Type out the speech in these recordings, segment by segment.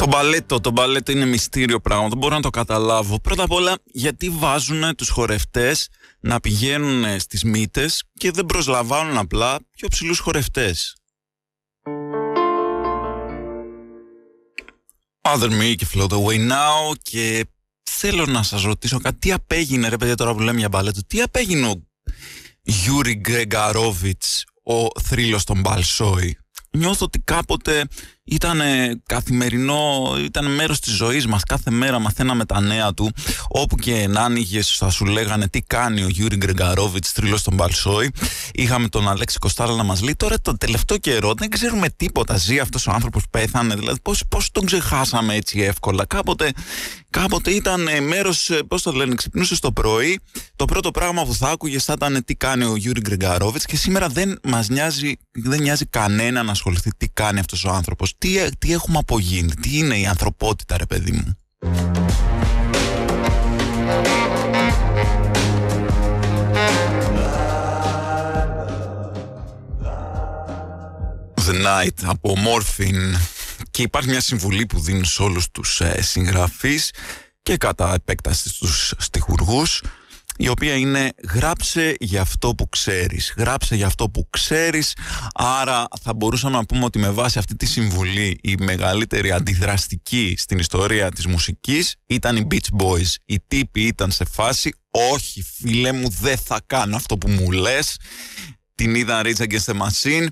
Το μπαλέτο, το μπαλέτο είναι μυστήριο πράγμα, δεν μπορώ να το καταλάβω. Πρώτα απ' όλα, γιατί βάζουν τους χορευτές να πηγαίνουν στις μύτες και δεν προσλαμβάνουν απλά πιο ψηλούς χορευτές; Other Me και Float Away Now και θέλω να σας ρωτήσω κάτι. Τι απέγινε ρε παιδιά τώρα που λέμε για μπαλέτο, τι απέγινε ο Γιούρι Γκριγκορόβιτς, ο θρύλος των Μπολσόι; Νιώθω ότι κάποτε ήταν καθημερινό, ήταν μέρος της ζωής μας. Κάθε μέρα μαθαίναμε τα νέα του. Όπου και να άνοιγες, θα σου λέγανε τι κάνει ο Γιούρι Γκριγκορόβιτς, θρύλος των Μπολσόι. Είχαμε τον Αλέξη Κοστάλα να μας λέει. Τώρα το τελευταίο καιρό δεν ξέρουμε τίποτα. Ζει αυτός ο άνθρωπος, πέθανε. Δηλαδή πώς, πώς τον ξεχάσαμε έτσι εύκολα. Κάποτε Κάποτε ήταν μέρος, ε, πώς το λένε, ξυπνούσε το πρωί. Το πρώτο πράγμα που θα άκουγες θα ήταν τι κάνει ο Γιούρι Γκριγκορόβιτς και σήμερα δεν μας νοιάζει, δεν νοιάζει κανένα να ασχοληθεί τι κάνει αυτός ο άνθρωπος. Τι, ε, τι έχουμε απογίνει, τι είναι η ανθρωπότητα, ρε παιδί μου. The Night από Morphine και υπάρχει μια συμβουλή που δίνει σε όλους τους ε, συγγραφείς και κατά επέκταση στους στιχουργούς η οποία είναι γράψε για αυτό που ξέρεις. Γράψε για αυτό που ξέρεις, άρα θα μπορούσαμε να πούμε ότι με βάση αυτή τη συμβουλή η μεγαλύτερη αντιδραστική στην ιστορία της μουσικής ήταν οι Beach Boys. Οι τύποι ήταν σε φάση, όχι φίλε μου δεν θα κάνω αυτό που μου λες, την είδαν Rage Against the Machine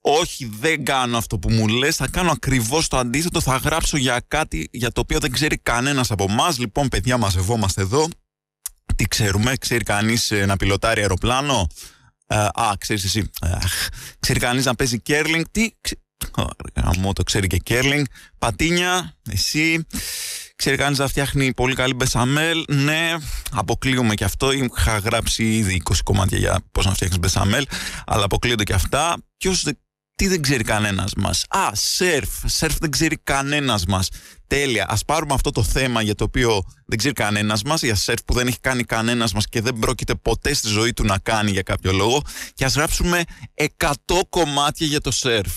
όχι δεν κάνω αυτό που μου λες, θα κάνω ακριβώς το αντίθετο, θα γράψω για κάτι για το οποίο δεν ξέρει κανένας από εμάς. Λοιπόν παιδιά μαζευόμαστε εδώ, τι ξέρουμε, ξέρει κανείς ε, να πιλωτάρει αεροπλάνο, ε, α, ξέρεις εσύ, ξέρει κανείς να παίζει κέρλινγκ, τι, μου το ξέρει και κέρλινγκ, πατίνια, εσύ, ξέρει κανείς να φτιάχνει πολύ καλή μπεσαμέλ, ναι, αποκλείουμε και αυτό, είχα γράψει ήδη 20 κομμάτια για πώς να φτιάχνεις μπεσαμέλ, αλλά αποκλείονται και αυτά, ποιος τι δεν ξέρει κανένας μας. Α, σερφ. Σερφ δεν ξέρει κανένας μας. Τέλεια. Α πάρουμε αυτό το θέμα για το οποίο δεν ξέρει κανένας μας, για σερφ που δεν έχει κάνει κανένας μας και δεν πρόκειται ποτέ στη ζωή του να κάνει για κάποιο λόγο, και ας γράψουμε 100 κομμάτια για το σερφ.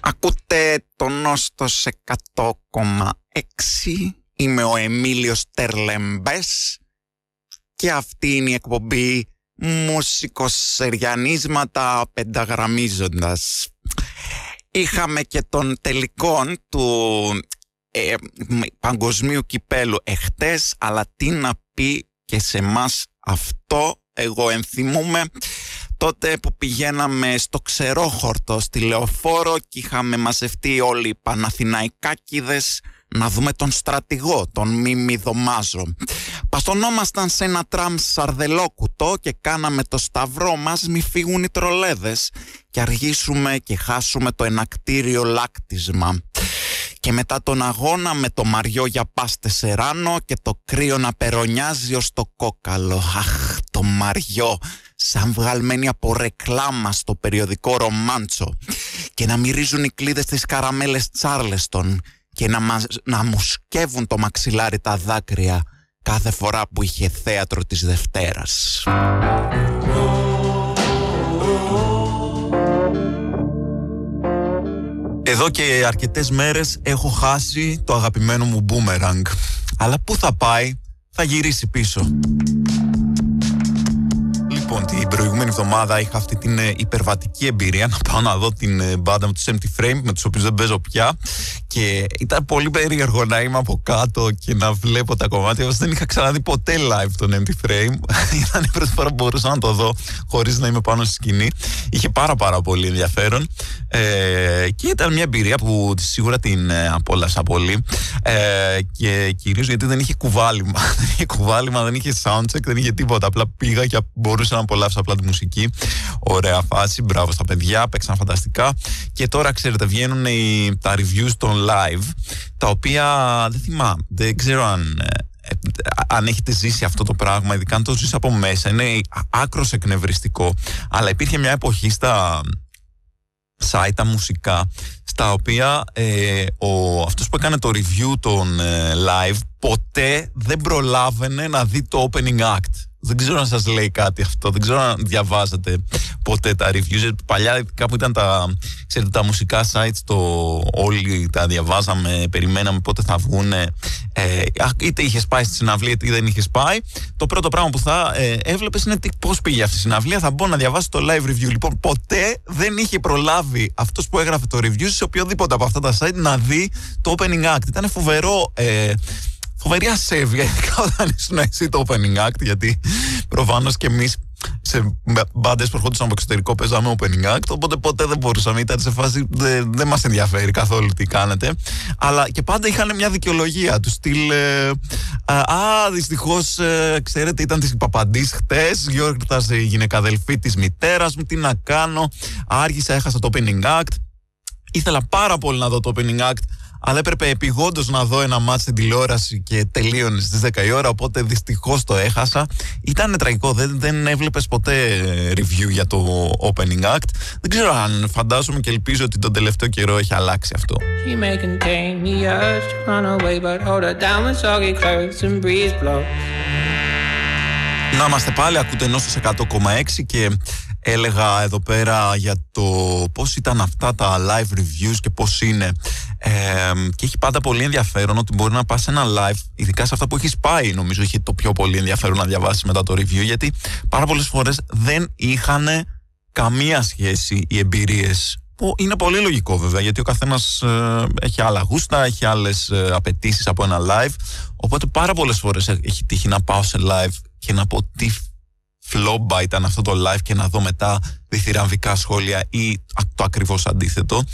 Ακούτε το νόστο 100,6. Είμαι ο Εμίλιος Τερλεμπές και αυτή είναι η εκπομπή μουσικοσεριανίσματα πενταγραμμίζοντας. Είχαμε και τον τελικό του ε, παγκοσμίου κυπέλου εχτες, αλλά τι να πει και σε μας αυτό, εγώ ενθυμούμε τότε που πηγαίναμε στο ξερόχορτο στη Λεωφόρο και είχαμε μαζευτεί όλοι οι Παναθηναϊκάκηδες να δούμε τον στρατηγό, τον Μίμη Δωμάζο. Παστονόμασταν σε ένα τραμ σαρδελόκουτο και κάναμε το σταυρό μας μη φύγουν οι τρολέδες και αργήσουμε και χάσουμε το ενακτήριο λάκτισμα. Και μετά τον αγώνα με το μαριό για πάστε σεράνο και το κρύο να περονιάζει ως το κόκαλο. Αχ, το μαριό, σαν βγαλμένη από ρεκλάμα στο περιοδικό ρομάντσο. Και να μυρίζουν οι κλίδες της καραμέλες Τσάρλεστον και να, να μου σκεύουν το μαξιλάρι τα δάκρυα κάθε φορά που είχε θέατρο της Δευτέρας. Εδώ και αρκετές μέρες έχω χάσει το αγαπημένο μου boomerang. Αλλά πού θα πάει, θα γυρίσει πίσω. Λοιπόν, την προηγούμενη εβδομάδα είχα αυτή την ε, υπερβατική εμπειρία να πάω να δω την ε, μπάντα με του Empty Frame, με τους οποίους δεν παίζω πια. Και ήταν πολύ περίεργο να είμαι από κάτω και να βλέπω τα κομμάτια. Δεν είχα ξαναδεί ποτέ live τον Empty Frame. ήταν η πρώτη φορά που μπορούσα να το δω χωρίς να είμαι πάνω στη σκηνή. Είχε πάρα πάρα πολύ ενδιαφέρον. Ε, και ήταν μια εμπειρία που σίγουρα την ε, απόλαυσα πολύ. Ε, και κυρίως γιατί δεν είχε κουβάλιμα. δεν είχε κουβάλιμα, δεν είχε soundcheck, δεν είχε τίποτα. Απλά πήγα και μπορούσα να απολαύσω απλά τη μουσική. Ωραία φάση, μπράβο στα παιδιά, παίξαν φανταστικά. Και τώρα ξέρετε, βγαίνουν οι, τα reviews των live, τα οποία δεν θυμάμαι, δεν ξέρω αν ε, αν έχετε ζήσει αυτό το πράγμα, ειδικά αν το ζήσει από μέσα, είναι άκρος εκνευριστικό. Αλλά υπήρχε μια εποχή στα site τα μουσικά, στα οποία ε, ο, αυτός που έκανε το review των ε, live ποτέ δεν προλάβαινε να δει το opening act. Δεν ξέρω αν σας λέει κάτι αυτό, δεν ξέρω αν διαβάζετε ποτέ τα reviews. Παλιά κάπου ήταν τα, ξέρετε, τα μουσικά sites, το, όλοι τα διαβάζαμε, περιμέναμε πότε θα βγουν. Ε, είτε είχε πάει στη συναυλία είτε δεν είχε πάει. Το πρώτο πράγμα που θα ε, έβλεπες είναι πώς πήγε αυτή η συναυλία. Θα μπω να διαβάσω το live review. Λοιπόν, ποτέ δεν είχε προλάβει αυτός που έγραφε το review σε οποιοδήποτε από αυτά τα site να δει το opening act. Ήταν φοβερό. Ε, φοβερή ασέβεια, ειδικά όταν ήσουν εσύ το opening act, γιατί προφανώς και εμείς σε μπάντες που ερχόντουσαν από εξωτερικό παίζαμε opening act, οπότε ποτέ δεν μπορούσαμε. Ήταν σε φάση δεν δε μας ενδιαφέρει καθόλου τι κάνετε. Αλλά και πάντα είχαν μια δικαιολογία του στυλ. Ε, α, δυστυχώς, ε, ξέρετε, ήταν της Παπαντής χτες. Γιόρταζε η γυναικαδελφή της μητέρας μου. Τι να κάνω. Άργησα, έχασα το opening act. Ήθελα πάρα πολύ να δω το opening act αλλά έπρεπε επιγόντως να δω ένα μάτι στην τηλεόραση και τελείωνε στις 10 η ώρα, οπότε δυστυχώς το έχασα. Ήταν τραγικό, δεν, δεν έβλεπες ποτέ review για το opening act. Δεν ξέρω αν φαντάζομαι και ελπίζω ότι τον τελευταίο καιρό έχει αλλάξει αυτό. Να είμαστε πάλι, ακούτε ενώ 100,6 και έλεγα εδώ πέρα για το πώς ήταν αυτά τα live reviews και πώς είναι. Ε, και έχει πάντα πολύ ενδιαφέρον ότι μπορεί να πας σε ένα live ειδικά σε αυτά που έχεις πάει νομίζω έχει το πιο πολύ ενδιαφέρον να διαβάσεις μετά το review γιατί πάρα πολλές φορές δεν είχαν καμία σχέση οι εμπειρίες που είναι πολύ λογικό βέβαια γιατί ο καθένας ε, έχει άλλα γούστα, έχει άλλες ε, απαιτήσεις από ένα live. Οπότε πάρα πολλές φορές έχει τύχει να πάω σε live και να πω τι φλόμπα ήταν αυτό το live και να δω μετά διθυραμβικά σχόλια ή το ακριβώς αντίθετο.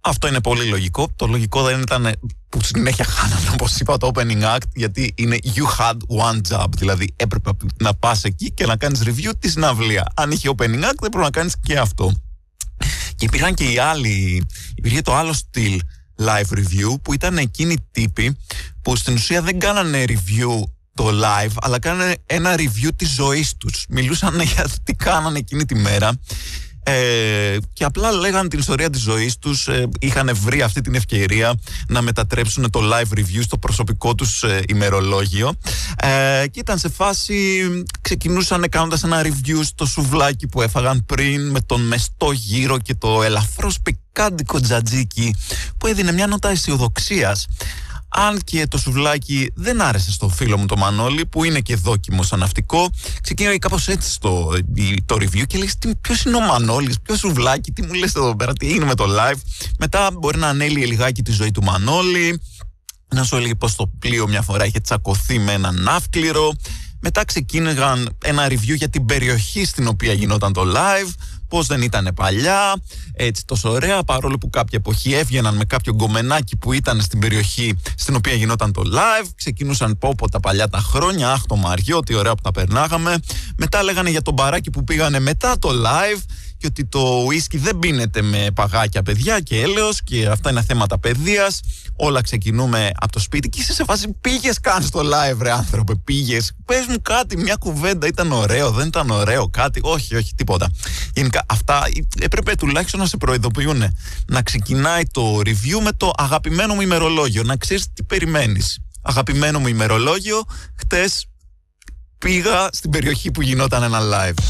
Αυτό είναι πολύ λογικό. Το λογικό δεν ήταν που συνέχεια χάνανε, όπως είπα, το opening act, γιατί είναι you had one job. Δηλαδή έπρεπε να πας εκεί και να κάνεις review τη συναυλία. Αν είχε opening act, δεν πρέπει να κάνεις και αυτό. Και υπήρχαν και οι άλλοι, υπήρχε το άλλο στυλ live review που ήταν εκείνοι οι τύποι που στην ουσία δεν κάνανε review το live, αλλά κάνανε ένα review της ζωής τους. Μιλούσαν για τι κάνανε εκείνη τη μέρα ε, και απλά λέγανε την ιστορία της ζωής τους, ε, είχαν βρει αυτή την ευκαιρία να μετατρέψουν το live review στο προσωπικό τους ε, ημερολόγιο ε, και ήταν σε φάση, ξεκινούσαν κάνοντας ένα review στο σουβλάκι που έφαγαν πριν με τον μεστό γύρο και το ελαφρώς πικάντικο τζατζίκι που έδινε μια νότα αισιοδοξίας αν και το σουβλάκι δεν άρεσε στο φίλο μου το Μανώλη, που είναι και δόκιμο σαν ναυτικό, ξεκίνησε κάπως έτσι στο, το review και λέει: Ποιος είναι ο Μανώλης, ποιο σουβλάκι, τι μου λες εδώ πέρα, τι είναι με το live. Μετά μπορεί να ανέλυε λιγάκι τη ζωή του Μανώλη, να σου έλεγε πως το πλοίο μια φορά είχε τσακωθεί με έναν ναύκληρο. Μετά ξεκίνηγαν ένα review για την περιοχή στην οποία γινόταν το live πώ δεν ήταν παλιά, έτσι τόσο ωραία, παρόλο που κάποια εποχή έβγαιναν με κάποιο γκομενάκι που ήταν στην περιοχή στην οποία γινόταν το live, ξεκινούσαν πω τα παλιά τα χρόνια, αχ το Μαριό, τι ωραία που τα περνάγαμε. Μετά λέγανε για τον μπαράκι που πήγανε μετά το live και ότι το ουίσκι δεν πίνεται με παγάκια παιδιά και έλεος και αυτά είναι θέματα παιδείας. Όλα ξεκινούμε από το σπίτι και είσαι σε φάση πήγες καν στο live ρε άνθρωπε πήγες. πες μου κάτι μια κουβέντα ήταν ωραίο δεν ήταν ωραίο κάτι όχι όχι τίποτα. Γενικά αυτά έπρεπε τουλάχιστον να σε προειδοποιούν να ξεκινάει το review με το αγαπημένο μου ημερολόγιο να ξέρεις τι περιμένεις. Αγαπημένο μου ημερολόγιο χτες πήγα στην περιοχή που γινόταν ένα live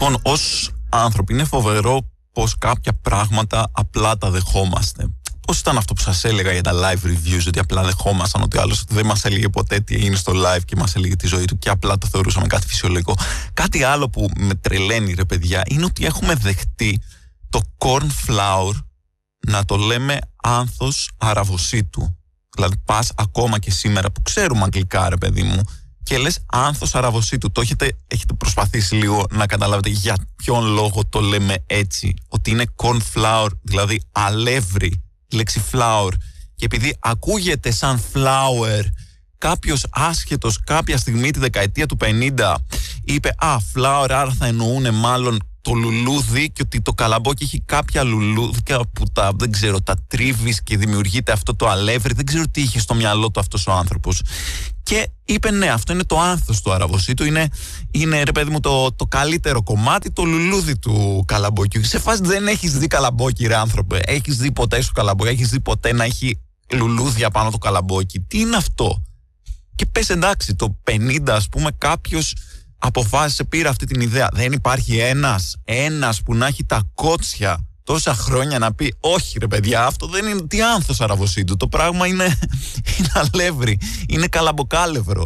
Λοιπόν, ως άνθρωποι είναι φοβερό πως κάποια πράγματα απλά τα δεχόμαστε. Πώς ήταν αυτό που σας έλεγα για τα live reviews, ότι απλά δεχόμασταν ότι άλλος δεν μας έλεγε ποτέ τι έγινε στο live και μας έλεγε τη ζωή του και απλά το θεωρούσαμε κάτι φυσιολογικό. Κάτι άλλο που με τρελαίνει, ρε παιδιά, είναι ότι έχουμε δεχτεί το corn flour να το λέμε άνθος αραβοσίτου. Δηλαδή, πας ακόμα και σήμερα που ξέρουμε αγγλικά, ρε παιδί μου, και λες άνθο αραβοσίτου. Το έχετε, έχετε προσπαθήσει λίγο να καταλάβετε για ποιον λόγο το λέμε έτσι. Ότι είναι corn flour, δηλαδή αλεύρι, λέξη flour. και επειδή ακούγεται σαν flower κάποιος άσχετος κάποια στιγμή τη δεκαετία του 50 είπε Α, flower, άρα θα εννοούν μάλλον το λουλούδι και ότι το καλαμπόκι έχει κάποια λουλούδια που τα, δεν ξέρω, τα τρίβεις και δημιουργείται αυτό το αλεύρι. Δεν ξέρω τι είχε στο μυαλό του αυτός ο άνθρωπος. Και είπε ναι, αυτό είναι το άνθος του αραβοσίτου. Είναι, είναι ρε παιδί μου το, το καλύτερο κομμάτι, το λουλούδι του καλαμπόκιου. Σε φάση δεν έχεις δει καλαμπόκι, ρε άνθρωπε. Έχεις δει ποτέ στο καλαμπόκι, έχεις δει ποτέ να έχει λουλούδια πάνω το καλαμπόκι. Τι είναι αυτό; Και πες εντάξει, το 50 ας πούμε κάποιος αποφάσισε, πήρε αυτή την ιδέα. Δεν υπάρχει ένας, ένας που να έχει τα κότσια τόσα χρόνια να πει όχι ρε παιδιά αυτό δεν είναι τι άνθος αραβοσύντου το πράγμα είναι, είναι αλεύρι είναι καλαμποκάλευρο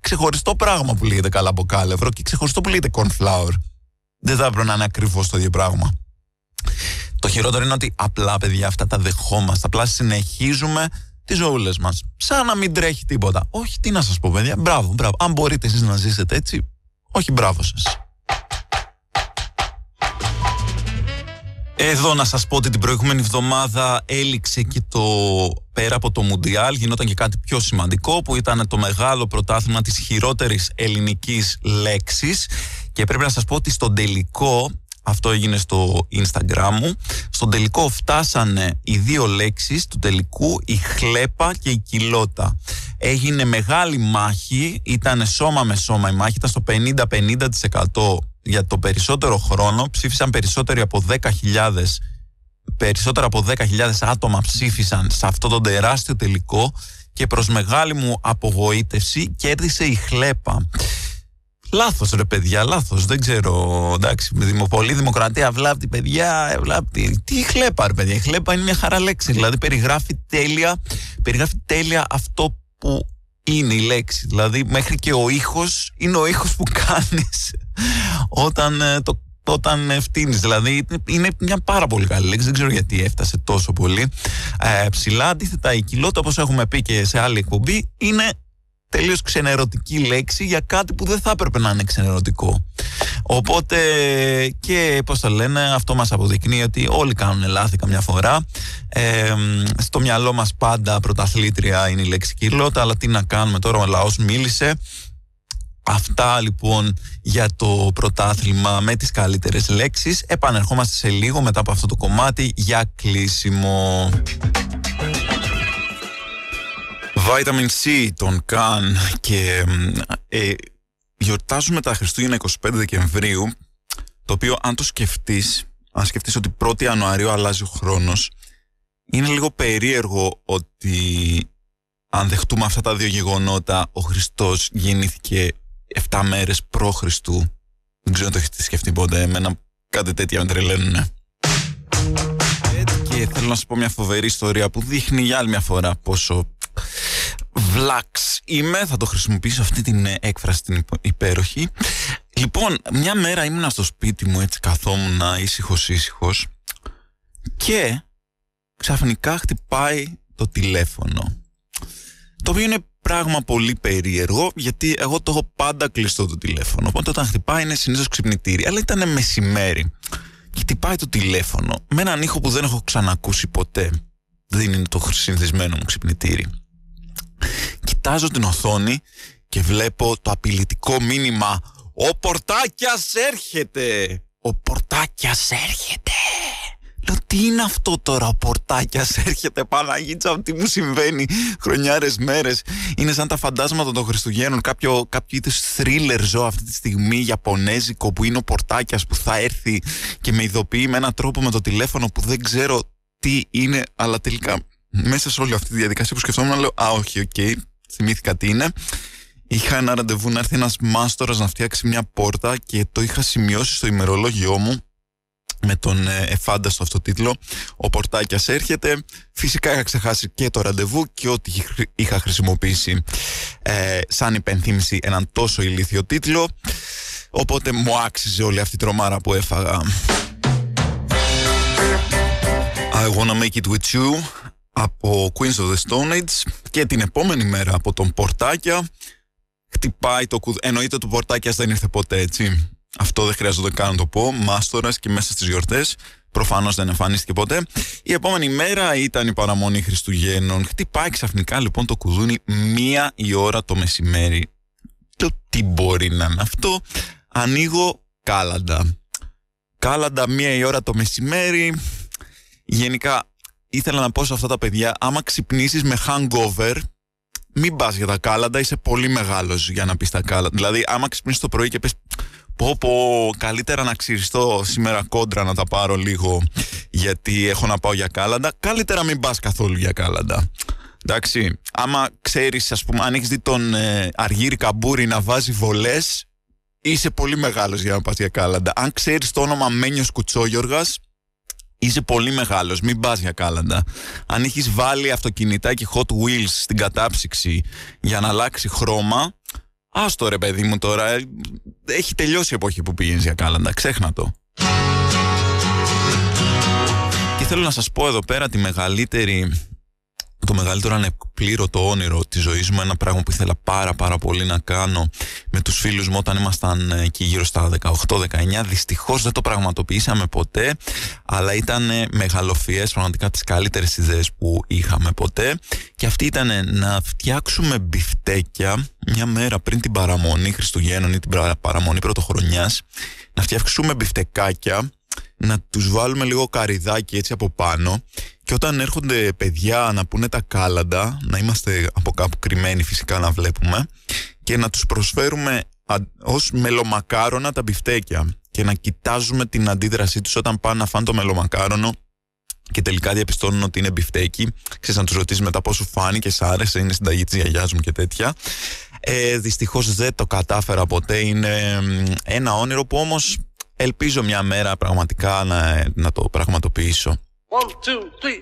ξεχωριστό πράγμα που λέγεται καλαμποκάλευρο και ξεχωριστό που λέγεται cornflower δεν θα έπρεπε να είναι ακριβώς το ίδιο πράγμα το χειρότερο είναι ότι απλά παιδιά αυτά τα δεχόμαστε απλά συνεχίζουμε τις ζωούλες μας. Σαν να μην τρέχει τίποτα. Όχι, τι να σας πω, παιδιά. Μπράβο, μπράβο. Αν μπορείτε εσείς να ζήσετε έτσι, όχι μπράβο σας. Εδώ να σας πω ότι την προηγούμενη εβδομάδα έληξε και το πέρα από το Μουντιάλ γινόταν και κάτι πιο σημαντικό που ήταν το μεγάλο πρωτάθλημα της χειρότερης ελληνικής λέξης και πρέπει να σας πω ότι στον τελικό αυτό έγινε στο Instagram μου. Στον τελικό φτάσανε οι δύο λέξεις του τελικού, η χλέπα και η κοιλώτα. Έγινε μεγάλη μάχη, ήταν σώμα με σώμα η μάχη, ήταν στο 50-50% για το περισσότερο χρόνο. Ψήφισαν περισσότεροι από 10.000 περισσότερα από 10.000 άτομα ψήφισαν σε αυτό το τεράστιο τελικό και προς μεγάλη μου απογοήτευση κέρδισε η χλέπα. Λάθος ρε παιδιά, λάθος. Δεν ξέρω. Εντάξει, με πολύ δημοκρατία βλάπτει παιδιά. Βλάπτει. Τι χλέπα, ρε παιδιά. Η χλέπα είναι μια χαρά λέξη. Δηλαδή περιγράφει τέλεια, περιγράφει τέλεια αυτό που είναι η λέξη. Δηλαδή μέχρι και ο ήχος είναι ο ήχος που κάνεις όταν ε, το όταν ευθύνει. Δηλαδή είναι μια πάρα πολύ καλή λέξη. Δεν ξέρω γιατί έφτασε τόσο πολύ ε, ψηλά. Αντίθετα, η κοιλότητα, όπως έχουμε πει και σε άλλη εκπομπή, είναι τελείως ξενερωτική λέξη για κάτι που δεν θα έπρεπε να είναι ξενερωτικό. Οπότε και πώς το λένε, αυτό μας αποδεικνύει ότι όλοι κάνουν λάθη καμιά φορά. Ε, στο μυαλό μας πάντα πρωταθλήτρια είναι η λέξη κιλότα, αλλά τι να κάνουμε τώρα, ο λαός μίλησε. Αυτά λοιπόν για το πρωτάθλημα με τις καλύτερες λέξεις. Επανερχόμαστε σε λίγο μετά από αυτό το κομμάτι για κλείσιμο. Vitamin C, τον Καν και ε, γιορτάζουμε τα Χριστούγεννα 25 Δεκεμβρίου το οποίο αν το σκεφτείς αν σκεφτείς ότι 1η Ιανουαρίου αλλάζει ο χρόνος είναι λίγο περίεργο ότι αν δεχτούμε αυτά τα δύο γεγονότα ο Χριστός γεννήθηκε 7 μέρες προ Χριστού. Δεν ξέρω αν το έχετε σκεφτεί ποτέ εμένα κάτι τέτοια με τρελαίνουνε. Και θέλω να σου πω μια φοβερή ιστορία που δείχνει για άλλη μια φορά πόσο βλάξ είμαι, θα το χρησιμοποιήσω αυτή την ε, έκφραση την υπέροχη. Λοιπόν, μια μέρα ήμουνα στο σπίτι μου έτσι καθόμουν ήσυχος ήσυχος και ξαφνικά χτυπάει το τηλέφωνο. Το οποίο είναι πράγμα πολύ περίεργο γιατί εγώ το έχω πάντα κλειστό το τηλέφωνο. Οπότε όταν χτυπάει είναι συνήθως ξυπνητήρι. Αλλά ήταν μεσημέρι. Και χτυπάει το τηλέφωνο με έναν ήχο που δεν έχω ξανακούσει ποτέ. Δεν είναι το συνηθισμένο μου ξυπνητήρι. Κοιτάζω την οθόνη και βλέπω το απειλητικό μήνυμα «Ο Πορτάκιας έρχεται!» «Ο Πορτάκιας έρχεται!» Λέω τι είναι αυτό τώρα ο Πορτάκιας έρχεται Παναγίτσα τι μου συμβαίνει χρονιάρες μέρες; Είναι σαν τα φαντάσματα των Χριστουγέννων Κάποιο, κάποιο είδους θρίλερ ζω αυτή τη στιγμή Ιαπωνέζικο που είναι ο Πορτάκιας που θα έρθει Και με ειδοποιεί με έναν τρόπο με το τηλέφωνο που δεν ξέρω τι είναι Αλλά τελικά μέσα σε όλη αυτή τη διαδικασία που σκεφτόμουν λέω Α όχι OK okay, θυμήθηκα τι είναι. Είχα ένα ραντεβού να έρθει ένας μάστορας να φτιάξει μια πόρτα και το είχα σημειώσει στο ημερολόγιό μου με τον ε, εφάνταστο αυτό τίτλο «Ο Πορτάκιας έρχεται». Φυσικά είχα ξεχάσει και το ραντεβού και ότι είχα χρησιμοποιήσει ε, σαν υπενθύμηση έναν τόσο ηλίθιο τίτλο. Οπότε μου άξιζε όλη αυτή η τρομάρα που έφαγα. I wanna make it with you από Queens of the Stone Age και την επόμενη μέρα από τον Πορτάκια χτυπάει το κουδ... Εννοείται το Πορτάκιας δεν ήρθε ποτέ έτσι. Αυτό δεν χρειάζεται καν να το πω. Μάστορας και μέσα στις γιορτές προφανώς δεν εμφανίστηκε ποτέ. Η επόμενη μέρα ήταν η παραμονή Χριστουγέννων. Χτυπάει ξαφνικά λοιπόν το κουδούνι μία η ώρα το μεσημέρι. Το τι μπορεί να είναι αυτό; Ανοίγω κάλαντα. Κάλαντα μία η ώρα το μεσημέρι. Γενικά ήθελα να πω σε αυτά τα παιδιά, άμα ξυπνήσεις με hangover, μην πας για τα κάλαντα, είσαι πολύ μεγάλος για να πεις τα κάλαντα. Δηλαδή, άμα ξυπνήσεις το πρωί και πες Πω πω, καλύτερα να ξυριστώ σήμερα κόντρα να τα πάρω λίγο γιατί έχω να πάω για κάλαντα. Καλύτερα μην πας καθόλου για κάλαντα. Εντάξει, άμα ξέρεις, ας πούμε, αν έχεις δει τον ε, Αργύρι Καμπούρη να βάζει βολές, είσαι πολύ μεγάλος για να πας για κάλαντα. Αν ξέρεις το όνομα Μένιος Κουτσόγιοργας, είσαι πολύ μεγάλος, μην πας για κάλαντα. Αν έχεις βάλει αυτοκινητάκι Hot Wheels στην κατάψυξη για να αλλάξει χρώμα, Άστο ρε παιδί μου τώρα, ε, έχει τελειώσει η εποχή που πήγαινες για κάλαντα, ξέχνα το. Και θέλω να σας πω εδώ πέρα τη μεγαλύτερη το μεγαλύτερο ανεπλήρωτο όνειρο της ζωής μου, ένα πράγμα που ήθελα πάρα πάρα πολύ να κάνω με τους φίλους μου όταν ήμασταν εκεί γύρω στα 18-19. Δυστυχώς δεν το πραγματοποιήσαμε ποτέ, αλλά ήταν μεγαλοφιές, πραγματικά τις καλύτερες ιδέες που είχαμε ποτέ. Και αυτή ήταν να φτιάξουμε μπιφτέκια μια μέρα πριν την παραμονή Χριστουγέννων ή την παραμονή πρωτοχρονιάς, να φτιάξουμε μπιφτεκάκια να τους βάλουμε λίγο καριδάκι έτσι από πάνω και όταν έρχονται παιδιά να πούνε τα κάλαντα, να είμαστε από κάπου κρυμμένοι φυσικά να βλέπουμε και να τους προσφέρουμε ως μελομακάρονα τα μπιφτέκια και να κοιτάζουμε την αντίδρασή τους όταν πάνε να φάνε το μελομακάρονο και τελικά διαπιστώνουν ότι είναι μπιφτέκι. Ξέρεις να τους ρωτήσεις μετά πώς σου φάνηκε, σ' άρεσε, είναι συνταγή της γιαγιάς μου και τέτοια. Ε, δυστυχώς δεν το κατάφερα ποτέ, είναι ένα όνειρο που όμως ελπίζω μια μέρα πραγματικά να, να το πραγματοποιήσω. One, two, three,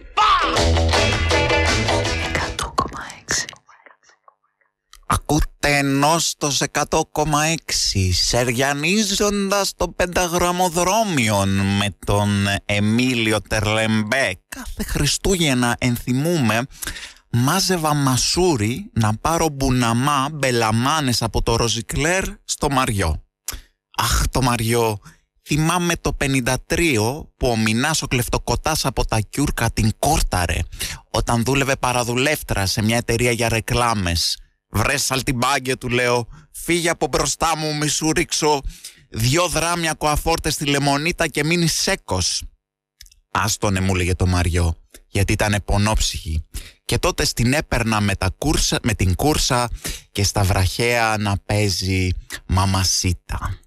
Ακούτε ενώστος 100,6 σεριανίζοντας το πενταγραμμοδρόμιον με τον Εμίλιο Τερλεμπέ. Κάθε Χριστούγεννα ενθυμούμε μάζευα μασούρι να πάρω μπουναμά μπελαμάνες από το Ροζικλέρ στο Μαριό. Αχ το Μαριό, Θυμάμαι το 53 που ο Μινάς ο κλεφτοκοτάς από τα Κιούρκα την κόρταρε όταν δούλευε παραδουλεύτρα σε μια εταιρεία για ρεκλάμες. Βρες σαλτιμπάγκε του λέω, φύγε από μπροστά μου μη σου ρίξω δυο δράμια κοαφόρτες στη λεμονίτα και μείνει σέκος. Άστονε μου λέγε το Μαριό, γιατί ήταν πονόψυχη. Και τότε στην έπαιρνα με, τα κούρσα, με την κούρσα και στα βραχαία να παίζει μαμασίτα.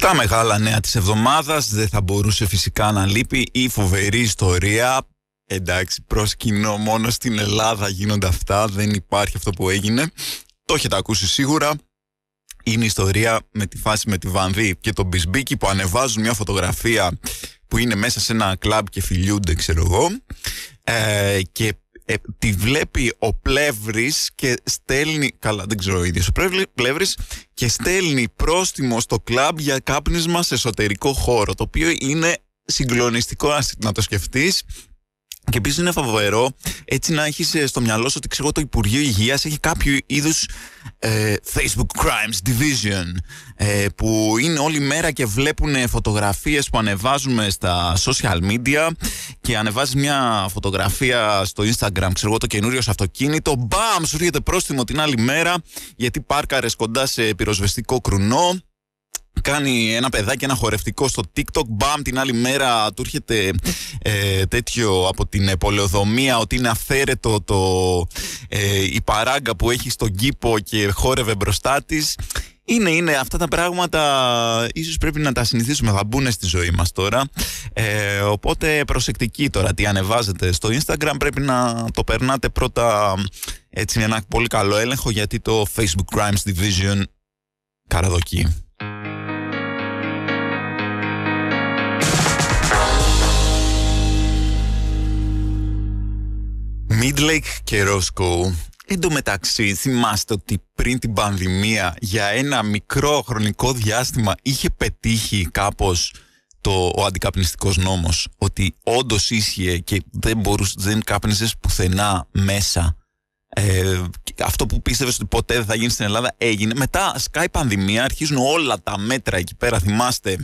Στα μεγάλα νέα της εβδομάδας δεν θα μπορούσε φυσικά να λείπει η φοβερή ιστορία Εντάξει, κοινό μόνο στην Ελλάδα γίνονται αυτά, δεν υπάρχει αυτό που έγινε. Το έχετε ακούσει σίγουρα. Είναι η ιστορία με τη φάση με τη Βανδί και τον Μπισμπίκη που ανεβάζουν μια φωτογραφία που είναι μέσα σε ένα κλαμπ και φιλιούνται, ξέρω εγώ. Ε, και ε, τη βλέπει ο Πλεύρης και στέλνει, καλά δεν ξέρω ο ίδιος ο Πλεύρης και στέλνει πρόστιμο στο κλαμπ για κάπνισμα σε εσωτερικό χώρο το οποίο είναι συγκλονιστικό να το σκεφτείς και επίσης είναι φοβερό έτσι να έχεις ε, στο μυαλό σου ότι ξέρω το Υπουργείο Υγείας έχει κάποιο είδους ε, Facebook Crimes Division ε, που είναι όλη μέρα και βλέπουν φωτογραφίες που ανεβάζουμε στα social media και ανεβάζει μια φωτογραφία στο Instagram, ξέρω εγώ το καινούριο σε αυτοκίνητο. Μπαμ! Σου έρχεται πρόστιμο την άλλη μέρα γιατί πάρκαρες κοντά σε πυροσβεστικό κρουνό κάνει ένα παιδάκι ένα χορευτικό στο TikTok, μπαμ την άλλη μέρα του έρχεται ε, τέτοιο από την πολεοδομία ότι είναι αφαίρετο το, ε, η παράγκα που έχει στον κήπο και χόρευε μπροστά της. Είναι, είναι αυτά τα πράγματα ίσως πρέπει να τα συνηθίσουμε, θα μπουν στη ζωή μας τώρα. Ε, οπότε προσεκτική τώρα τι ανεβάζετε στο Instagram πρέπει να το περνάτε πρώτα έτσι ένα πολύ καλό έλεγχο γιατί το Facebook Crimes Division καραδοκεί. Midlake και Roscoe. Εν τω μεταξύ, θυμάστε ότι πριν την πανδημία για ένα μικρό χρονικό διάστημα είχε πετύχει κάπως το, ο αντικαπνιστικός νόμος ότι όντως ίσχυε και δεν, μπορούσε, δεν κάπνιζες πουθενά μέσα Ε, αυτό που πίστευες ότι ποτέ δεν θα γίνει στην Ελλάδα έγινε. Μετά σκάει πανδημία, αρχίζουν όλα τα μέτρα εκεί πέρα. Θυμάστε,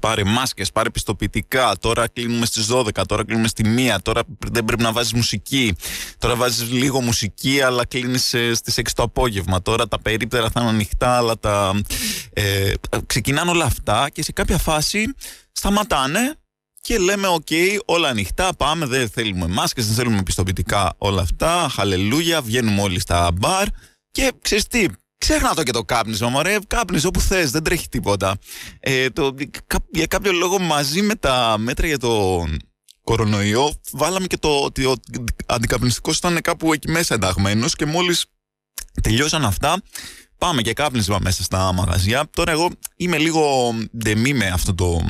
Πάρε μάσκες, πάρε πιστοποιητικά. Τώρα κλείνουμε στις 12, τώρα κλείνουμε στη 1. Τώρα δεν πρέπει να βάζεις μουσική. Τώρα βάζεις λίγο μουσική, αλλά κλείνεις ε, στις 6 το απόγευμα. Τώρα τα περίπτερα θα είναι ανοιχτά, αλλά τα. Ε, ξεκινάνε όλα αυτά και σε κάποια φάση σταματάνε και λέμε: Οκ, όλα ανοιχτά. Πάμε, δεν θέλουμε μάσκες, δεν θέλουμε πιστοποιητικά όλα αυτά. Χαλελούια, βγαίνουμε όλοι στα μπαρ. Και ξέρεις τι, Ξέχνα το και το κάπνισμα, μωρέ. Κάπνιζε όπου θες, δεν τρέχει τίποτα. Ε, το, για κάποιο λόγο μαζί με τα μέτρα για το κορονοϊό, βάλαμε και το ότι ο αντικαπνιστικός ήταν κάπου εκεί μέσα ενταγμένος και μόλις τελειώσαν αυτά, πάμε και κάπνισμα μέσα στα μαγαζιά. Τώρα εγώ είμαι λίγο ντεμή με αυτό το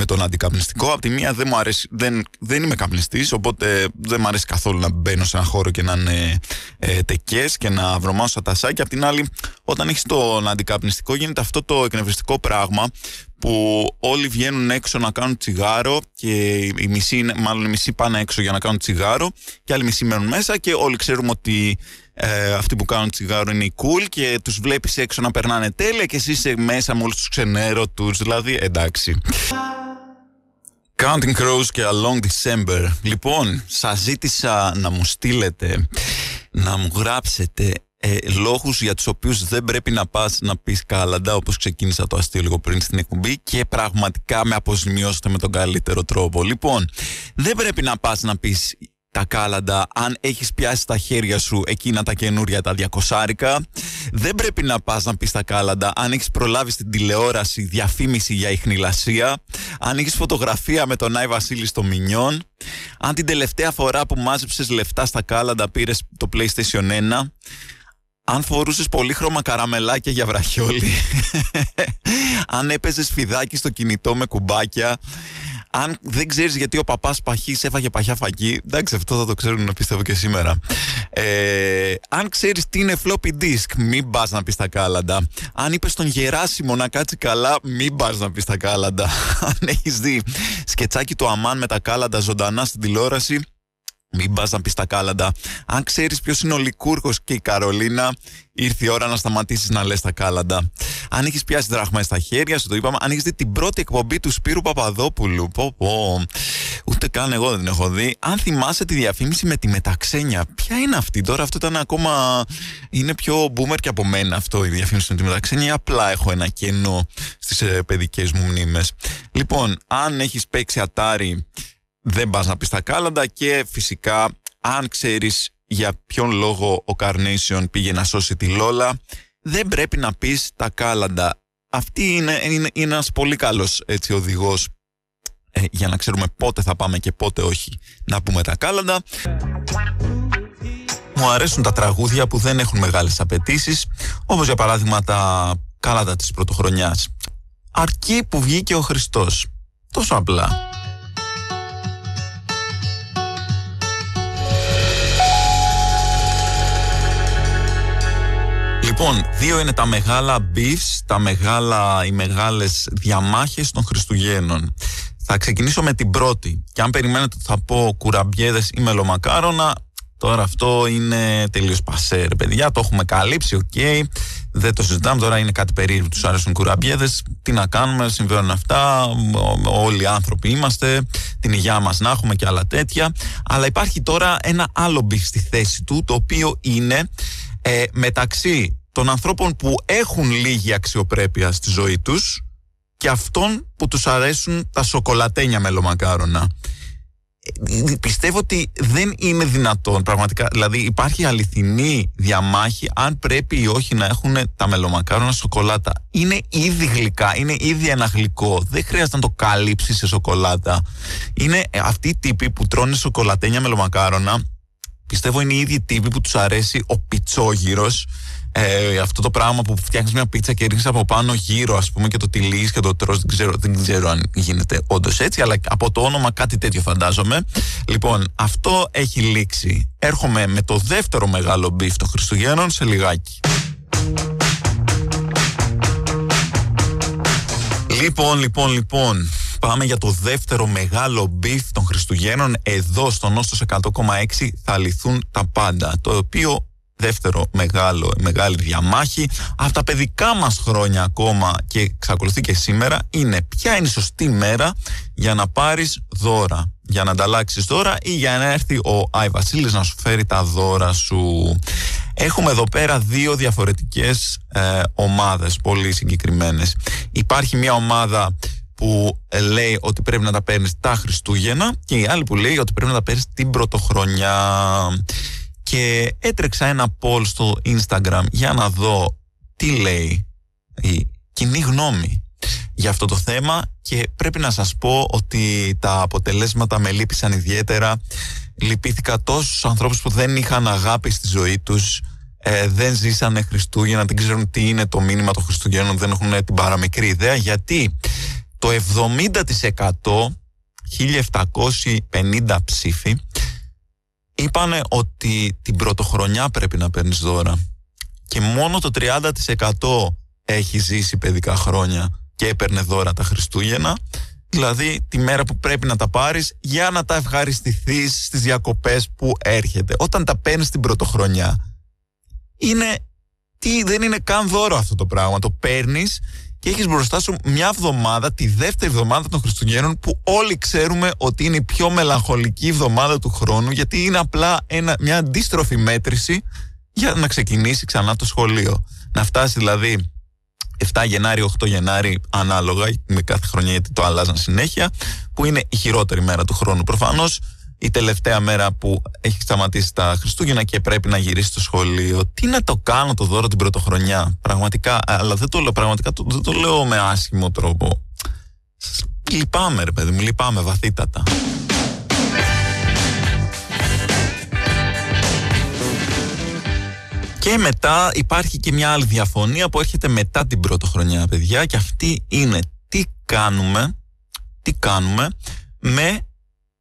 με τον αντικαπνιστικό. Απ' τη μία δεν, μου αρέσει, δεν, δεν είμαι καπνιστής, οπότε δεν μου αρέσει καθόλου να μπαίνω σε ένα χώρο και να είναι ε, τεκές και να βρωμάω στα τασάκια. Απ' την άλλη, όταν έχεις τον αντικαπνιστικό, γίνεται αυτό το εκνευριστικό πράγμα που όλοι βγαίνουν έξω να κάνουν τσιγάρο και οι μισοί, μάλλον οι μισοί πάνε έξω για να κάνουν τσιγάρο και άλλοι μισοί μένουν μέσα και όλοι ξέρουμε ότι ε, αυτοί που κάνουν τσιγάρο είναι οι cool και τους βλέπεις έξω να περνάνε τέλεια και εσύ είσαι μέσα με όλους τους ξενέρωτους, δηλαδή εντάξει. Counting Crows και Along December. Λοιπόν, σας ζήτησα να μου στείλετε, να μου γράψετε ε, λόγους για τους οποίους δεν πρέπει να πας να πεις κάλαντα όπως ξεκίνησα το αστείο λίγο πριν στην εκπομπή και πραγματικά με αποζημιώσετε με τον καλύτερο τρόπο. Λοιπόν, δεν πρέπει να πας να πεις τα κάλαντα αν έχεις πιάσει στα χέρια σου εκείνα τα καινούρια τα διακοσάρικα δεν πρέπει να πας να πεις τα κάλαντα. Αν έχεις προλάβει στην τηλεόραση διαφήμιση για ιχνηλασία αν έχεις φωτογραφία με τον Άι Βασίλη στο Μινιόν αν την τελευταία φορά που μάζεψες λεφτά στα κάλαντα πήρες το PlayStation 1 αν φορούσες πολύχρωμα καραμελάκια για βραχιόλι αν έπαιζες φιδάκι στο κινητό με κουμπάκια αν δεν ξέρεις γιατί ο παπάς παχή έφαγε παχιά φακή, εντάξει, αυτό θα το ξέρουν να πιστεύω και σήμερα. Ε, αν ξέρεις τι είναι floppy disk, μην πας να πεις τα κάλαντα. Αν είπες στον Γεράσιμο να κάτσει καλά, μην πας να πεις τα κάλαντα. Αν έχεις δει σκετσάκι του Αμάν με τα κάλαντα ζωντανά στην τηλεόραση, μην πας να πεις τα κάλαντα. Αν ξέρεις ποιος είναι ο Λικούρκο και η Καρολίνα, ήρθε η ώρα να σταματήσεις να λες τα κάλαντα. Αν έχεις πιάσει δράχμα στα χέρια σου, το είπαμε. Αν έχεις δει την πρώτη εκπομπή του Σπύρου Παπαδόπουλου. Πω, πω. Ούτε καν εγώ δεν την έχω δει. Αν θυμάσαι τη διαφήμιση με τη μεταξένια, ποια είναι αυτή τώρα, αυτό ήταν ακόμα. Είναι πιο boomer και από μένα αυτό η διαφήμιση με τη μεταξένια. Απλά έχω ένα κενό στις ε, παιδικές μου μνήμες; Λοιπόν, αν έχεις παίξει ατάρι δεν πας να πεις τα κάλαντα και φυσικά αν ξέρεις για ποιον λόγο ο Carnation πήγε να σώσει τη Λόλα δεν πρέπει να πεις τα κάλαντα. Αυτή είναι, είναι, είναι ένας πολύ καλός έτσι, οδηγός ε, για να ξέρουμε πότε θα πάμε και πότε όχι να πούμε τα κάλαντα. Μου αρέσουν τα τραγούδια που δεν έχουν μεγάλες απαιτήσεις, όπως για παράδειγμα τα κάλαντα της πρωτοχρονιάς. Αρκεί που βγήκε ο Χριστός. Τόσο απλά. Λοιπόν, δύο είναι τα μεγάλα beefs, τα μεγάλα, οι μεγάλες διαμάχες των Χριστουγέννων. Θα ξεκινήσω με την πρώτη. Και αν περιμένετε θα πω κουραμπιέδες ή μελομακάρονα, τώρα αυτό είναι τελείως πασέ, ρε παιδιά. Το έχουμε καλύψει, OK. Okay. Δεν το συζητάμε. Τώρα είναι κάτι περίεργο. Τους αρέσουν κουραμπιέδες. Τι να κάνουμε, συμβαίνουν αυτά. Όλοι οι άνθρωποι είμαστε. Την υγειά μας να έχουμε και άλλα τέτοια. Αλλά υπάρχει τώρα ένα άλλο beef στη θέση του, το οποίο είναι ε, μεταξύ των ανθρώπων που έχουν λίγη αξιοπρέπεια στη ζωή τους και αυτών που τους αρέσουν τα σοκολατένια μελομακάρονα. Ε, πιστεύω ότι δεν είναι δυνατόν πραγματικά, δηλαδή υπάρχει αληθινή διαμάχη αν πρέπει ή όχι να έχουν τα μελομακάρονα σοκολάτα. Είναι ήδη γλυκά, είναι ήδη ένα γλυκό, δεν χρειάζεται να το καλύψεις σε σοκολάτα. Είναι αυτοί οι τύποι που τρώνε σοκολατένια μελομακάρονα, πιστεύω είναι οι ίδιοι τύποι που τους αρέσει ο πιτσόγυρος ε, αυτό το πράγμα που φτιάχνεις μια πίτσα και ρίχνεις από πάνω γύρω, ας πούμε, και το τυλίγει και το τρως. Δεν ξέρω, δεν ξέρω αν γίνεται όντως έτσι, αλλά από το όνομα κάτι τέτοιο φαντάζομαι. Λοιπόν, αυτό έχει λήξει. Έρχομαι με το δεύτερο μεγάλο beef των Χριστουγέννων σε λιγάκι. Λοιπόν, λοιπόν, λοιπόν. Πάμε για το δεύτερο μεγάλο beef των Χριστουγέννων. Εδώ στο Νόστος 100,6 θα λυθούν τα πάντα. Το οποίο δεύτερο μεγάλο, μεγάλη διαμάχη. Από τα παιδικά μας χρόνια ακόμα και εξακολουθεί και σήμερα είναι ποια είναι η σωστή μέρα για να πάρεις δώρα. Για να ανταλλάξεις δώρα ή για να έρθει ο Άι Βασίλης να σου φέρει τα δώρα σου. Έχουμε εδώ πέρα δύο διαφορετικές ε, ομάδες πολύ συγκεκριμένες. Υπάρχει μια ομάδα που ε, λέει ότι πρέπει να τα παίρνεις τα Χριστούγεννα και η άλλη που λέει ότι πρέπει να τα παίρνεις την Πρωτοχρονιά. Και έτρεξα ένα poll στο Instagram για να δω τι λέει η κοινή γνώμη για αυτό το θέμα και πρέπει να σας πω ότι τα αποτελέσματα με λύπησαν ιδιαίτερα. Λυπήθηκα τόσους ανθρώπους που δεν είχαν αγάπη στη ζωή τους ε, δεν ζήσανε Χριστούγεννα, δεν ξέρουν τι είναι το μήνυμα των Χριστουγέννων, δεν έχουν την παραμικρή ιδέα. Γιατί; Το 70% 1750 ψήφοι είπανε ότι την πρωτοχρονιά πρέπει να παίρνεις δώρα. Και μόνο το 30% έχει ζήσει παιδικά χρόνια και έπαιρνε δώρα τα Χριστούγεννα. Δηλαδή τη μέρα που πρέπει να τα πάρεις για να τα ευχαριστηθείς στις διακοπές που έρχεται. Όταν τα παίρνεις την πρωτοχρονιά είναι τι, δεν είναι καν δώρο αυτό το πράγμα. Το παίρνεις και έχεις μπροστά σου μια εβδομάδα, τη δεύτερη εβδομάδα των Χριστουγέννων, που όλοι ξέρουμε ότι είναι η πιο μελαγχολική εβδομάδα του χρόνου, γιατί είναι απλά ένα, μια αντίστροφη μέτρηση για να ξεκινήσει ξανά το σχολείο. Να φτάσει δηλαδή 7 Γενάρη, 8 Γενάρη, ανάλογα με κάθε χρονιά, γιατί το αλλάζαν συνέχεια, που είναι η χειρότερη μέρα του χρόνου προφανώς η τελευταία μέρα που έχει σταματήσει τα Χριστούγεννα και πρέπει να γυρίσει στο σχολείο. Τι να το κάνω το δώρο την πρωτοχρονιά; Πραγματικά, αλλά δεν το λέω, πραγματικά δεν το λέω με άσχημο τρόπο. Λυπάμαι ρε παιδί μου, λυπάμαι βαθύτατα. Και μετά υπάρχει και μια άλλη διαφωνία που έρχεται μετά την πρωτοχρονιά, παιδιά, και αυτή είναι τι κάνουμε, τι κάνουμε με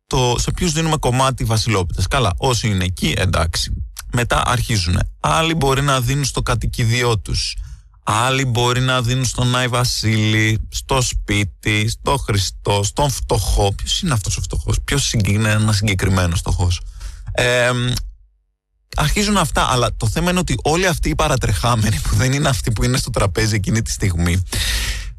το σε ποιους δίνουμε κομμάτι βασιλόπιτες. Καλά, όσοι είναι εκεί, εντάξει. Μετά αρχίζουν. Άλλοι μπορεί να δίνουν στο κατοικιδιό τους. Άλλοι μπορεί να δίνουν στον Άι Βασίλη, στο σπίτι, στο Χριστό, στον φτωχό. Ποιος είναι αυτός ο φτωχός, Ποιος είναι ένας συγκεκριμένος φτωχός; Ε, αρχίζουν αυτά, αλλά το θέμα είναι ότι όλοι αυτοί οι παρατρεχάμενοι που δεν είναι αυτοί που είναι στο τραπέζι εκείνη τη στιγμή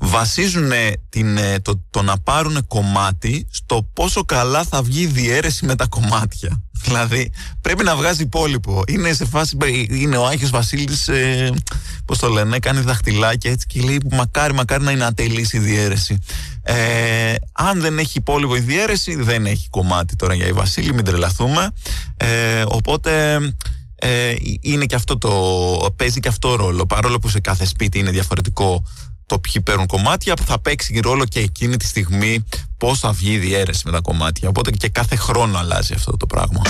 βασίζουν την, ε, το, το να πάρουν κομμάτι στο πόσο καλά θα βγει η διαίρεση με τα κομμάτια. Δηλαδή πρέπει να βγάζει υπόλοιπο. Είναι σε φάση, είναι ο Άγιος Βασίλης, ε, πώς το λένε, κάνει δαχτυλάκια έτσι και λέει μακάρι μακάρι να είναι ατελής η διαίρεση. Ε, αν δεν έχει υπόλοιπο η διαίρεση δεν έχει κομμάτι τώρα για η Βασίλη, μην τρελαθούμε. Ε, οπότε... Ε, είναι και αυτό το, παίζει και αυτό ρόλο παρόλο που σε κάθε σπίτι είναι διαφορετικό το ποιοι παίρνουν κομμάτια που θα παίξει ρόλο και εκείνη τη στιγμή πώς θα βγει η διαίρεση με τα κομμάτια. Οπότε και κάθε χρόνο αλλάζει αυτό το πράγμα.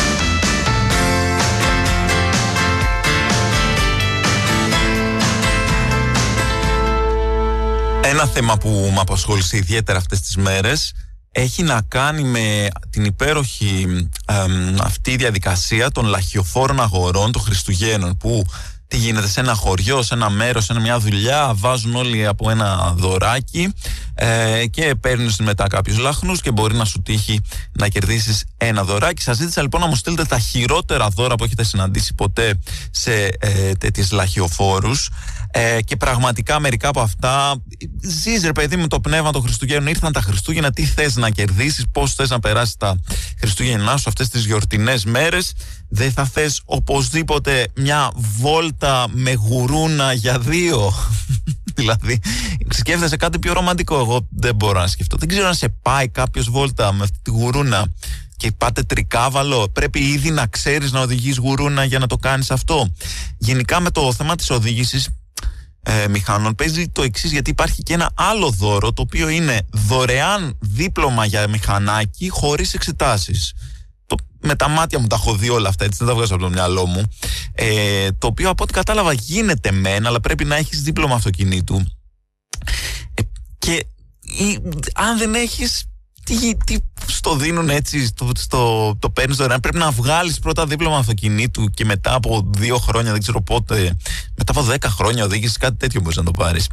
Ένα θέμα που με απασχόλησε ιδιαίτερα αυτές τις μέρες έχει να κάνει με την υπέροχη αυτή διαδικασία των λαχιοφόρων αγορών των Χριστουγέννων που τι γίνεται σε ένα χωριό, σε ένα μέρος, σε μια δουλειά. Βάζουν όλοι από ένα δωράκι ε, και παίρνεις μετά κάποιους λαχνούς και μπορεί να σου τύχει να κερδίσεις ένα δωράκι. Σας ζήτησα λοιπόν να μου στείλετε τα χειρότερα δώρα που έχετε συναντήσει ποτέ σε ε, τέτοιες λαχιοφόρους. Ε, και πραγματικά μερικά από αυτά ζεις ρε παιδί με το πνεύμα των Χριστουγέννων ήρθαν τα Χριστούγεννα τι θες να κερδίσεις πώς θες να περάσεις τα Χριστούγεννά σου αυτές τις γιορτινές μέρες δεν θα θες οπωσδήποτε μια βόλτα με γουρούνα για δύο; Δηλαδή σκέφτεσαι κάτι πιο ρομαντικό εγώ δεν μπορώ να σκεφτώ δεν ξέρω αν σε πάει κάποιος βόλτα με αυτή τη γουρούνα και πάτε τρικάβαλο. Πρέπει ήδη να ξέρεις να οδηγείς γουρούνα για να το κάνεις αυτό. Γενικά με το θέμα της οδήγησης ε, μηχανών παίζει το εξής γιατί υπάρχει και ένα άλλο δώρο το οποίο είναι δωρεάν δίπλωμα για μηχανάκι χωρίς εξετάσεις με τα μάτια μου τα έχω δει όλα αυτά, έτσι δεν τα βγάζω από το μυαλό μου. Ε, το οποίο από ό,τι κατάλαβα γίνεται μεν, αλλά πρέπει να έχεις δίπλωμα αυτοκινήτου. Ε, και αν δεν έχεις τι, τι στο δίνουν έτσι, στο, στο, το παίρνεις δωρεάν. Πρέπει να βγάλεις πρώτα δίπλωμα αυτοκινήτου και μετά από δύο χρόνια, δεν ξέρω πότε, μετά από δέκα χρόνια οδήγησης, κάτι τέτοιο μπορείς να το πάρεις.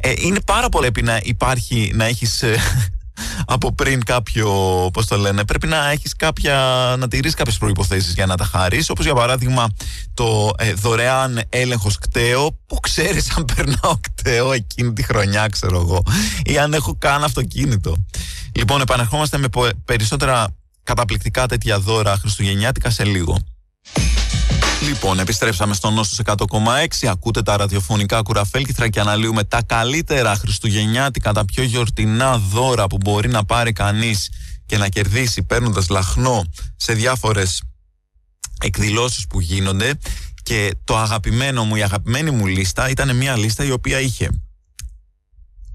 Ε, είναι πάρα πολύ να υπάρχει, να έχεις ε, από πριν κάποιο, πώς το λένε, πρέπει να έχεις κάποια, να τηρείς κάποιες προϋποθέσεις για να τα χαρείς, όπως για παράδειγμα το ε, δωρεάν έλεγχος κταίο, που ξέρεις αν περνάω κταίο εκείνη τη χρονιά, ξέρω εγώ, ή αν έχω καν αυτοκίνητο. Λοιπόν, επανερχόμαστε με περισσότερα καταπληκτικά τέτοια δώρα χριστουγεννιάτικα σε λίγο. Λοιπόν, επιστρέψαμε στον Νόσο 100,6. Ακούτε τα ραδιοφωνικά κουραφέλκυθρα και αναλύουμε τα καλύτερα χριστουγεννιάτικα, τα πιο γιορτινά δώρα που μπορεί να πάρει κανείς και να κερδίσει παίρνοντας λαχνό σε διάφορες εκδηλώσεις που γίνονται. Και το αγαπημένο μου, η αγαπημένη μου λίστα ήταν μια λίστα η οποία είχε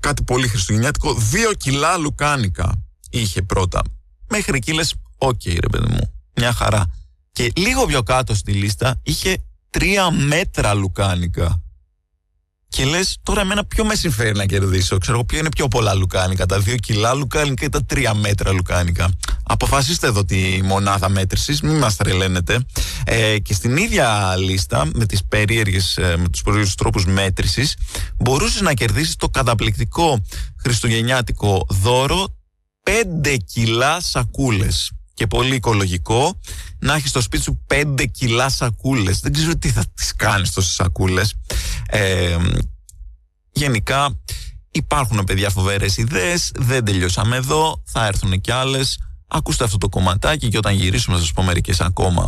κάτι πολύ χριστουγεννιάτικο, δύο κιλά λουκάνικα είχε πρώτα. Μέχρι εκεί λες, OK okay, ρε παιδί μου, μια χαρά. Και λίγο πιο κάτω στη λίστα είχε τρία μέτρα λουκάνικα. Και λες, τώρα εμένα ποιο με συμφέρει να κερδίσω; Ξέρω ποιο είναι πιο πολλά λουκάνικα. Τα δύο κιλά λουκάνικα ή τα τρία μέτρα λουκάνικα. Αποφασίστε εδώ τη μονάδα μέτρησης, μην μας τρελαίνετε. Ε, και στην ίδια λίστα, με, τις περίεργες, ε, με τους περίεργους τρόπους μέτρησης, μπορούσες να κερδίσεις το καταπληκτικό χριστουγεννιάτικο δώρο 5 κιλά σακούλες και πολύ οικολογικό να έχεις στο σπίτι σου 5 κιλά σακούλες. Δεν ξέρω τι θα τις κάνεις τόσες σακούλες. Ε, γενικά υπάρχουν παιδιά φοβερές ιδέες, δεν τελειώσαμε εδώ, θα έρθουν και άλλες. Ακούστε αυτό το κομματάκι και όταν γυρίσουμε θα σας πω μερικές ακόμα.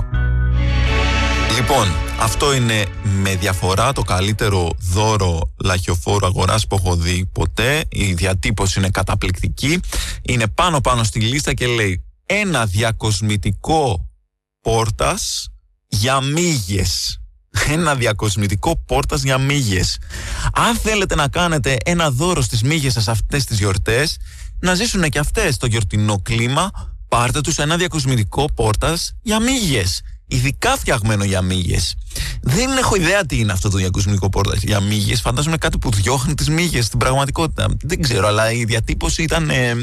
Λοιπόν, αυτό είναι με διαφορά το καλύτερο δώρο λαχιοφόρου αγοράς που έχω δει ποτέ. Η διατύπωση είναι καταπληκτική. Είναι πάνω πάνω στη λίστα και λέει ένα διακοσμητικό πόρτας για μύγες. Ένα διακοσμητικό πόρτας για μύγες. Αν θέλετε να κάνετε ένα δώρο στις μύγες σας αυτές τις γιορτές, να ζήσουν και αυτές το γιορτινό κλίμα, πάρτε τους ένα διακοσμητικό πόρτας για μύγες. Ειδικά φτιαγμένο για μύγες. Δεν έχω ιδέα τι είναι αυτό το διακοσμητικό πόρτας για μύγες. Φαντάζομαι κάτι που διώχνει τις μύγες στην πραγματικότητα. Δεν ξέρω, αλλά η διατύπωση ήταν ε,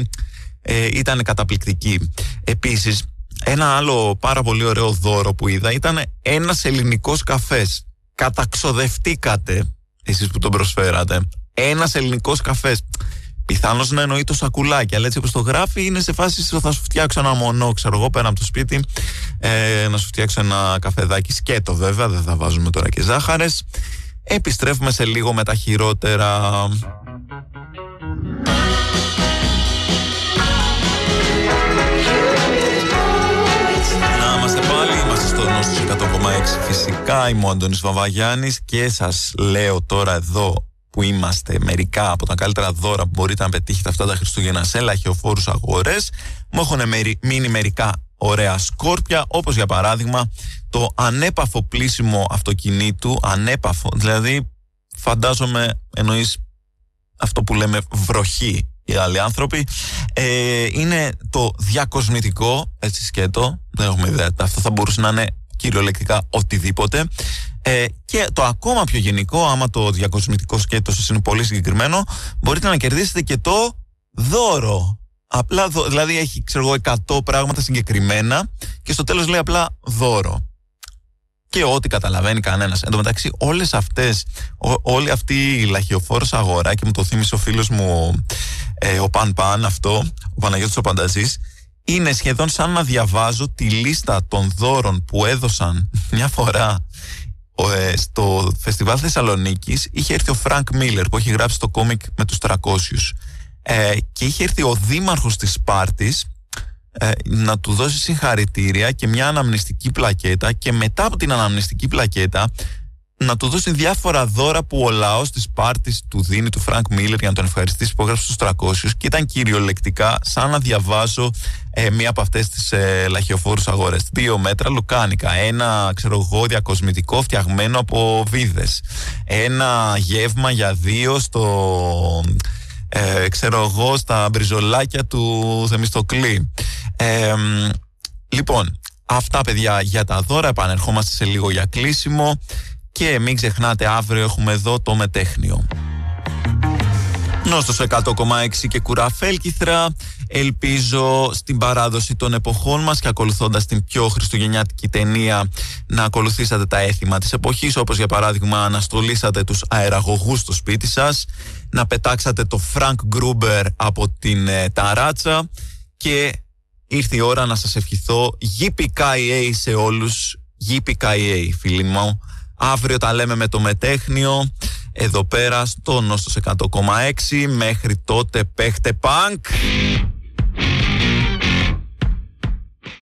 ε, ήταν καταπληκτική. Επίσης, ένα άλλο πάρα πολύ ωραίο δώρο που είδα ήταν ένας ελληνικός καφές. Καταξοδευτήκατε εσείς που τον προσφέρατε. Ένας ελληνικός καφές. Πιθανώς να εννοεί το σακουλάκι, αλλά έτσι όπως το γράφει είναι σε φάση θα σου φτιάξω ένα μονό, ξέρω εγώ, πέρα από το σπίτι, ε, να σου φτιάξω ένα καφεδάκι σκέτο βέβαια, δεν θα βάζουμε τώρα και ζάχαρες. Επιστρέφουμε σε λίγο με τα χειρότερα. Στο 100,6 φυσικά είμαι ο Αντώνης Βαβαγιάννης και σας λέω τώρα εδώ που είμαστε μερικά από τα καλύτερα δώρα που μπορείτε να πετύχετε αυτά τα Χριστούγεννα σε λαχιοφόρους αγορές μου έχουν μείνει μερικά ωραία σκόρπια όπως για παράδειγμα το ανέπαφο πλήσιμο αυτοκινήτου ανέπαφο δηλαδή φαντάζομαι εννοείς αυτό που λέμε βροχή οι άλλοι άνθρωποι. Ε, είναι το διακοσμητικό, έτσι σκέτο, δεν έχουμε ιδέα, αυτό θα μπορούσε να είναι κυριολεκτικά οτιδήποτε. Ε, και το ακόμα πιο γενικό, άμα το διακοσμητικό σκέτος σας είναι πολύ συγκεκριμένο, μπορείτε να κερδίσετε και το δώρο. Απλά, δηλαδή έχει ξέρω εγώ 100 πράγματα συγκεκριμένα και στο τέλος λέει απλά δώρο και ό,τι καταλαβαίνει κανένας. Εν τω μεταξύ, όλες αυτές, όλη αυτή η λαχιοφόρος αγορά και μου το θύμισε ο φίλος μου ε, ο Παν Παν, αυτό, ο Παναγιώτης ο Πανταζής, είναι σχεδόν σαν να διαβάζω τη λίστα των δώρων που έδωσαν μια φορά ε, στο Φεστιβάλ Θεσσαλονίκης. Είχε έρθει ο Φρανκ Μίλλερ που έχει γράψει το κόμικ με τους 300. Ε, και είχε έρθει ο δήμαρχος της Σπάρτης ε, να του δώσει συγχαρητήρια και μια αναμνηστική πλακέτα και μετά από την αναμνηστική πλακέτα να του δώσει διάφορα δώρα που ο λαός της Σπάρτης του δίνει του Φρανκ Μίλλερ για να τον ευχαριστήσει που έγραψε τους 300 και ήταν κυριολεκτικά σαν να διαβάζω ε, μία από αυτές τις ε, λαχιοφόρους αγορές. Δύο μέτρα λουκάνικα. Ένα, ξέρω εγώ, διακοσμητικό φτιαγμένο από βίδες. Ένα γεύμα για δύο στο. Ε, ξέρω εγώ, στα μπριζολάκια του Θεμιστοκλή. Ε, λοιπόν, αυτά παιδιά για τα δώρα. Επανερχόμαστε σε λίγο για κλείσιμο. Και μην ξεχνάτε, αύριο έχουμε εδώ το μετέχνιο. Νόστος 100,6 και κουραφέλκυθρα. Ελπίζω στην παράδοση των εποχών μας και ακολουθώντας την πιο χριστουγεννιάτικη ταινία να ακολουθήσατε τα έθιμα της εποχής όπως για παράδειγμα να στολίσατε τους αεραγωγούς στο σπίτι σας να πετάξατε το Frank Gruber από την ε, ταράτσα και ήρθε η ώρα να σας ευχηθώ YPKA σε όλους YPKA φίλοι μου αύριο τα λέμε με το μετέχνιο. Εδώ πέρα στο Νόστος 100,6 μέχρι τότε παίχτε πανκ